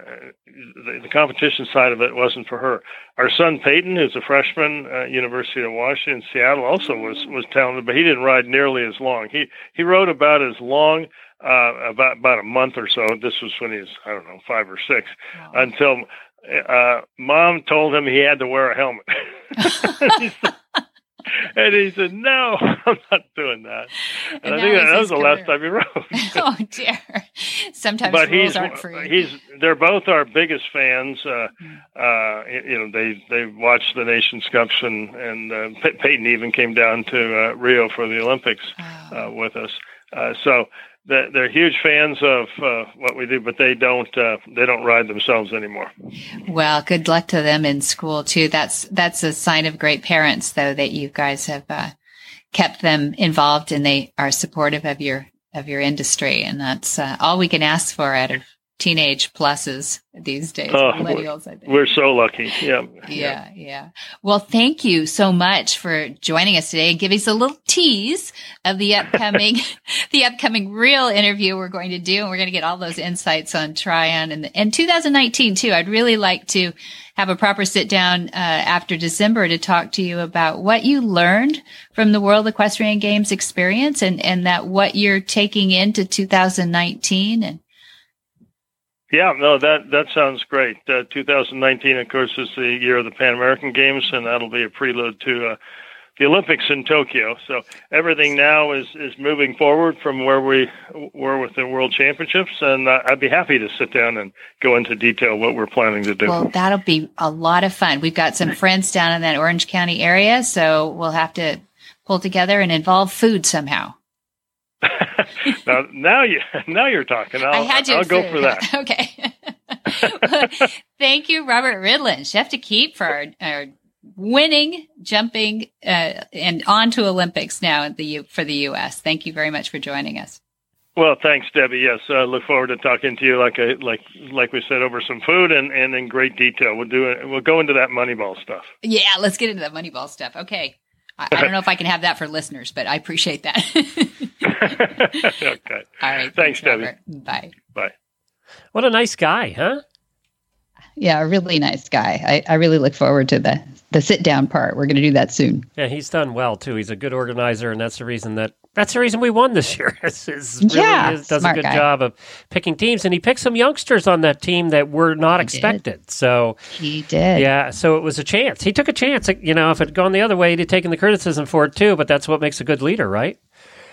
the, the competition side of it wasn't for her. Our son Peyton, who's a freshman at University of Washington, Seattle, also was was talented, but he didn't ride nearly as long. He he rode about as long, uh, about about a month or so. This was when he was I don't know five or six, until uh, mom told him he had to wear a helmet. He <laughs> said- and he said, "No, I'm not doing that." And, And I think that, was that was his the last time he rode <laughs> oh dear. Sometimes but rules he's aren't free. he's they're both our biggest fans. Uh, uh, you know, they they watch the Nations Cups and and uh, Pey- Peyton even came down to uh, Rio for the Olympics uh, with us. Uh, so they're, huge fans of uh, what we do, but they don't uh, they don't ride themselves anymore. Well, good luck to them in school too. That's that's a sign of great parents, though, that you guys have uh, kept them involved and they are supportive of your of your industry, and that's uh, all we can ask for out of teenage pluses these days. Oh, millennials, I think. We're so lucky. Yeah. Yeah, yeah. Well, thank you so much for joining us today and giving us a little tease of the upcoming, <laughs> <laughs> the upcoming real interview we're going to do. And we're going to get all those insights on Tryon and, and 2019 too. I'd really like to have a proper sit down, uh, after December to talk to you about what you learned from the World Equestrian Games experience and, and that what you're taking into 2019 and Yeah, no, that that sounds great. Uh, 2019, of course, is the year of the Pan American Games, and that'll be a prelude to uh, the Olympics in Tokyo. So everything now is is moving forward from where we were with the World Championships, and uh, I'd be happy to sit down and go into detail what we're planning to do. Well, that'll be a lot of fun. We've got some friends down in that Orange County area, so we'll have to pull together and involve food somehow. <laughs> now, now you now you're talking. I'll, I had to. I'll go for that. <laughs> okay. <laughs> Thank you, Robert Ridland, chef d'equipe for our, our winning jumping uh, and on to Olympics now at the U- for the U.S. Thank you very much for joining us. Well, thanks, Debbie. Yes, I uh, look forward to talking to you like I, like like we said over some food and, and in great detail. We'll do it. We'll go into that Moneyball stuff. Yeah, let's get into that Moneyball stuff. Okay. I, I don't know if I can have that for listeners, but I appreciate that. Okay. <laughs> All right. Thanks, thanks Debbie. Bye. Bye. What a nice guy, huh? Yeah, a really nice guy. I, I really look forward to the the sit down part. We're going to do that soon. Yeah, he's done well too. He's a good organizer, and that's the reason that that's the reason we won this year. <laughs> Is, is really Yeah, is, does a good guy. job of picking teams, and he picked some youngsters on that team that were not expected. So he did. Yeah, so it was a chance. He took a chance. You know, if it had gone the other way, he'd have taken the criticism for it too. But that's what makes a good leader, right?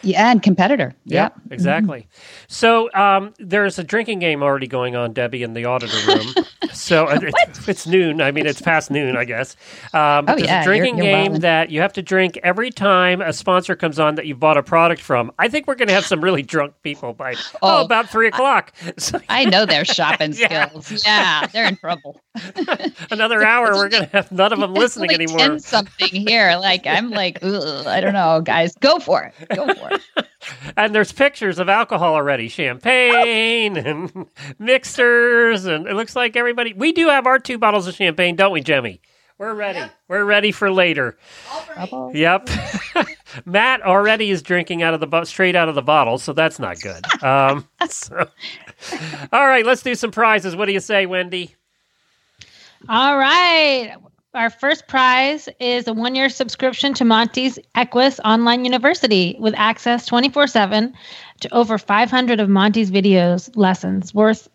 Yeah, and competitor. Yeah, Yep. exactly. So um, there's a drinking game already going on, Debbie, in the auditor room. <laughs> so it's, it's noon. I mean, it's past noon, I guess. Um, Oh, there's yeah, a drinking you're- you're game wildin'. that you have to drink every time a sponsor comes on that you bought a product from. I think we're going to have some really drunk people by oh, Oh, about three o'clock. <laughs> So I know their <laughs> shopping Yeah. skills. Yeah, they're in trouble. <laughs> another hour, we're going to have none of them listening It's only anymore. something here. Like I'm like, I don't know, guys. Go for it. Go for it. <laughs> And there's pictures of alcohol already, champagne and mixers, and it looks like everybody. We do have our two bottles of champagne, don't we, Jemmy? We're ready. We're ready for later. Yep. <laughs> Matt already is drinking out of the bo- straight out of the bottle, so that's not good. Um, so- all right, let's do some prizes. What do you say, Wendy? All right. Our first prize is a one year subscription to Monty's Equus Online University with access 24 7 to over 500 of Monty's videos lessons worth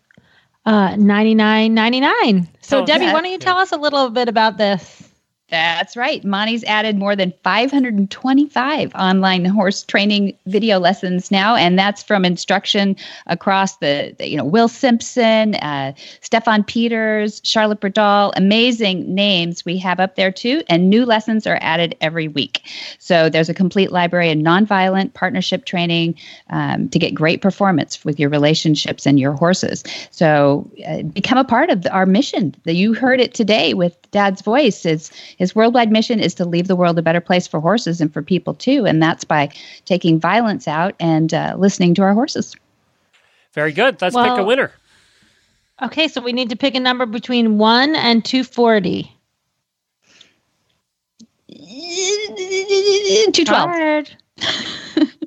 uh, $99.99. So, Oh, Debbie, yeah. why don't you tell us a little bit about this? That's right. Monty's added more than 525 online horse training video lessons now, and that's from instruction across the, the, you know, Will Simpson, uh, Steffen Peters, Charlotte Bredahl, amazing names we have up there too, and new lessons are added every week. So there's a complete library of nonviolent partnership training um, to get great performance with your relationships and your horses. So uh, become a part of the, our mission. That you heard it today with Dad's voice. Is his worldwide mission is to leave the world a better place for horses and for people too, and that's by taking violence out and uh, listening to our horses. Very good. Let's pick a winner. Okay, so we need to pick a number between 1 and 240. 212.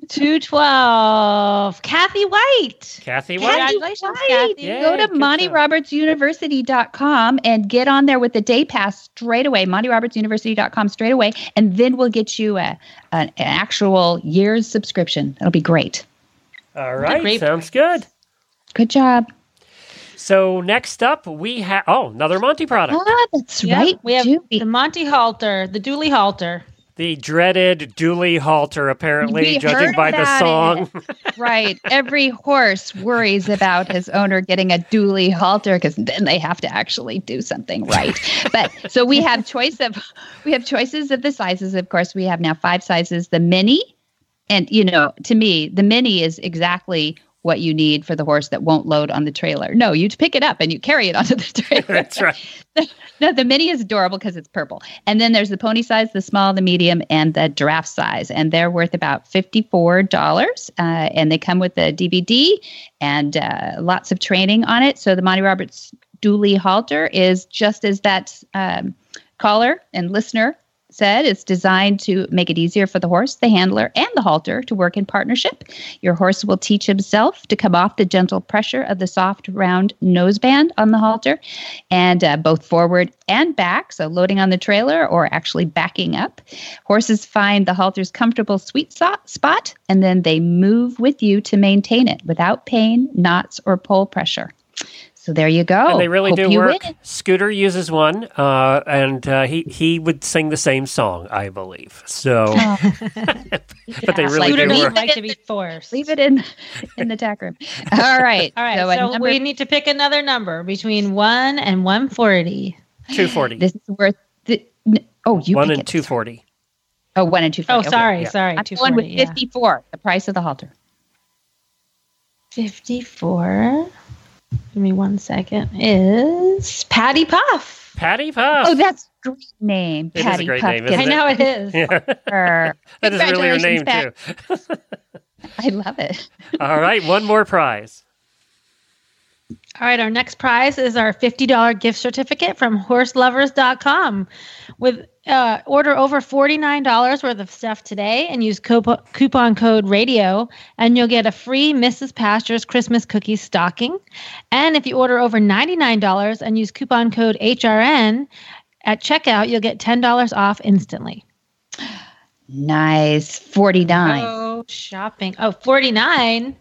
212. Kathy White. Kathy White. Congratulations, Kathy. Yeah, Go to good MontyRobertsUniversity.com and get on there with the day pass straight away. MontyRobertsUniversity.com straight away, and then we'll get you a, an, an actual year's subscription. That'll be great. All right. great Sounds good. Good job. So next up, we have oh another Monty product. Ah, that's Yep, right. We have Judy. the Monty halter, the Dually halter. The dreaded Dually halter, apparently, We judging by the song. <laughs> right. Every horse worries about his owner getting a Dually halter because then they have to actually do something right. but so we have <laughs> choice of we have choices of the sizes. Of course, we have now five sizes. The mini, and you know, to me, the mini is exactly what you need for the horse that won't load on the trailer. No, you pick it up and you carry it <laughs> onto the trailer. <laughs> That's right. <laughs> No, the mini is adorable because it's purple. And then there's the pony size, the small, the medium, and the draft size. And they're worth about $54. Uh, and they come with a DVD and uh, lots of training on it. So the Monty Roberts Dually halter is just as that um, caller and listener said, it's designed to make it easier for the horse, the handler, and the halter to work in partnership. Your horse will teach himself to come off the gentle pressure of the soft, round noseband on the halter, and uh, both forward and back, so loading on the trailer or actually backing up. Horses find the halter's comfortable sweet so- spot, and then they move with you to maintain it without pain, knots, or pull pressure. So there you go. And they really Hope do work. win. Scooter uses one, uh, and uh, he he would sing the same song, I believe. So, <laughs> <laughs> but they really Scooter do doesn't work. like to be forced. Leave it in in the tack room. All right. <laughs> All right. So, So, number, we need to pick another number between one and one forty. Two forty. this is worth. The, n- oh, you One and it. two forty. Oh, one and two. Oh, forty. sorry, yeah. sorry. I'm Two going with forty. Yeah. fifty-four. The price of the halter. Fifty-four. Give me one second. Is Patty Puff? Patty Puff. Oh, that's a great name. It is a Patty great Puff. name, isn't I know it is. <laughs> Yeah. her. that is really your name Congratulations, too. <laughs> I love it. All right, one more prize. All right, our next prize is our $50 gift certificate from horselovers.com. With uh, order over $49 worth of stuff today and use coupon, coupon code radio, and you'll get a free Mrs. Pasture's Christmas cookie stocking. And if you order over $99 and use coupon code HRN at checkout, you'll get $10 off instantly. Nice. 49. Oh, shopping. Oh, 49.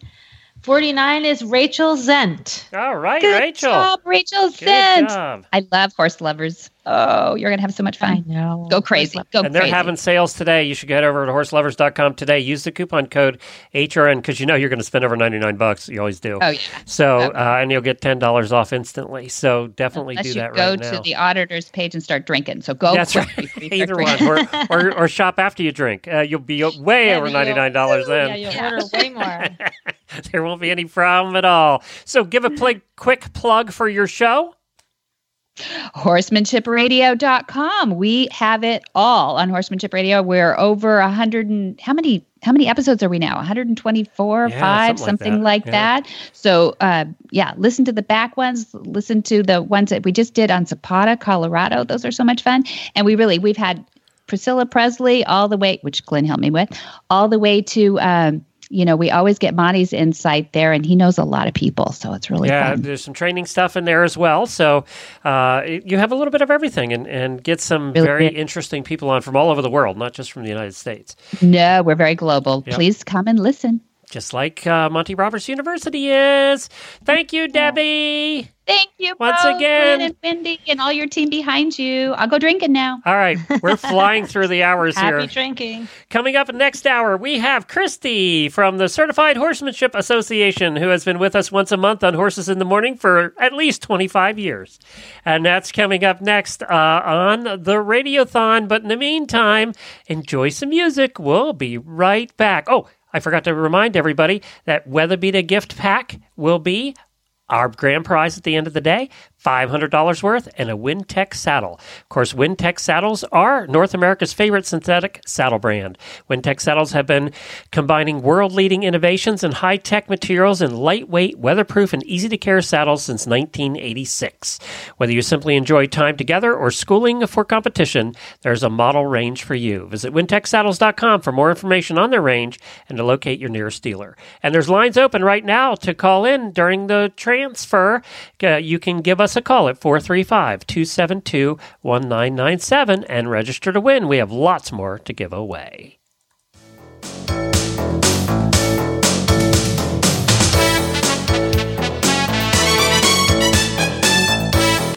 49 is Rachel Zent. All right, Good Rachel. job, Rachel Good Sent. job. I love horse lovers. Oh, you're going to have so much fun. know. Go crazy. Go and they're crazy. having sales today. You should get over to horselovers.com today. Use the coupon code HRN because you know you're going to spend over 99 bucks. You always do. Oh, yeah. So, uh, and you'll get $10 off instantly. So definitely Unless do you that go right now. go to the auditor's page and start drinking. So go That's quick right. before you start Either one, or, or, or shop after you drink. Uh, you'll be <laughs> way Yeah, over $99 then. Yeah, you'll order way more. <laughs> there won't be any problem at all. So, give a pl- quick plug for your show. horsemanship.radio.com. We have it all on Horsemanship Radio. We're over a hundred and how many how many episodes are we now? 124, Yeah, five, something something, like like, that. that. So uh, yeah, listen to the back ones. Listen to the ones that we just did on Zapata, Colorado. Those are so much fun. And we really we've had Priscilla Presley all the way, which Glenn helped me with, all the way to. Um, you know, we always get Monty's insight there, and he knows a lot of people, so it's really yeah, fun. there's some training stuff in there as well. So uh, you have a little bit of everything and, and get some Really very good. interesting people on from all over the world, not just from the United States. No, we're very global. Yep. Please come and listen. Just like uh, Monty Roberts University is. Thank you, Debbie. Thank you Once both, again. Glenn and Wendy and all your team behind you. I'll go drinking now. All right, we're flying through the hours <laughs> Happy here. Happy drinking. Coming up next hour, we have Christy from the Certified Horsemanship Association, who has been with us once a month on Horses in the Morning for at least 25 years. And that's coming up next uh, on the Radiothon. But in the meantime, enjoy some music. We'll be right back. Oh, I forgot to remind everybody that Weatherbeeta gift pack will be our grand prize at the end of the day, $500 worth, and a Wintec saddle. Of course, Wintec saddles are North America's favorite synthetic saddle brand. Wintec saddles have been combining world leading innovations and high tech materials in lightweight, weatherproof, and easy to carry saddles since 1986. Whether you simply enjoy time together or schooling for competition, there's a model range for you. Visit wintecsaddles.com for more information on their range and to locate your nearest dealer. And there's lines open right now to call in during the transfer. Uh, you can give us a call at 435 272 1997 and register to win. We have lots more to give away.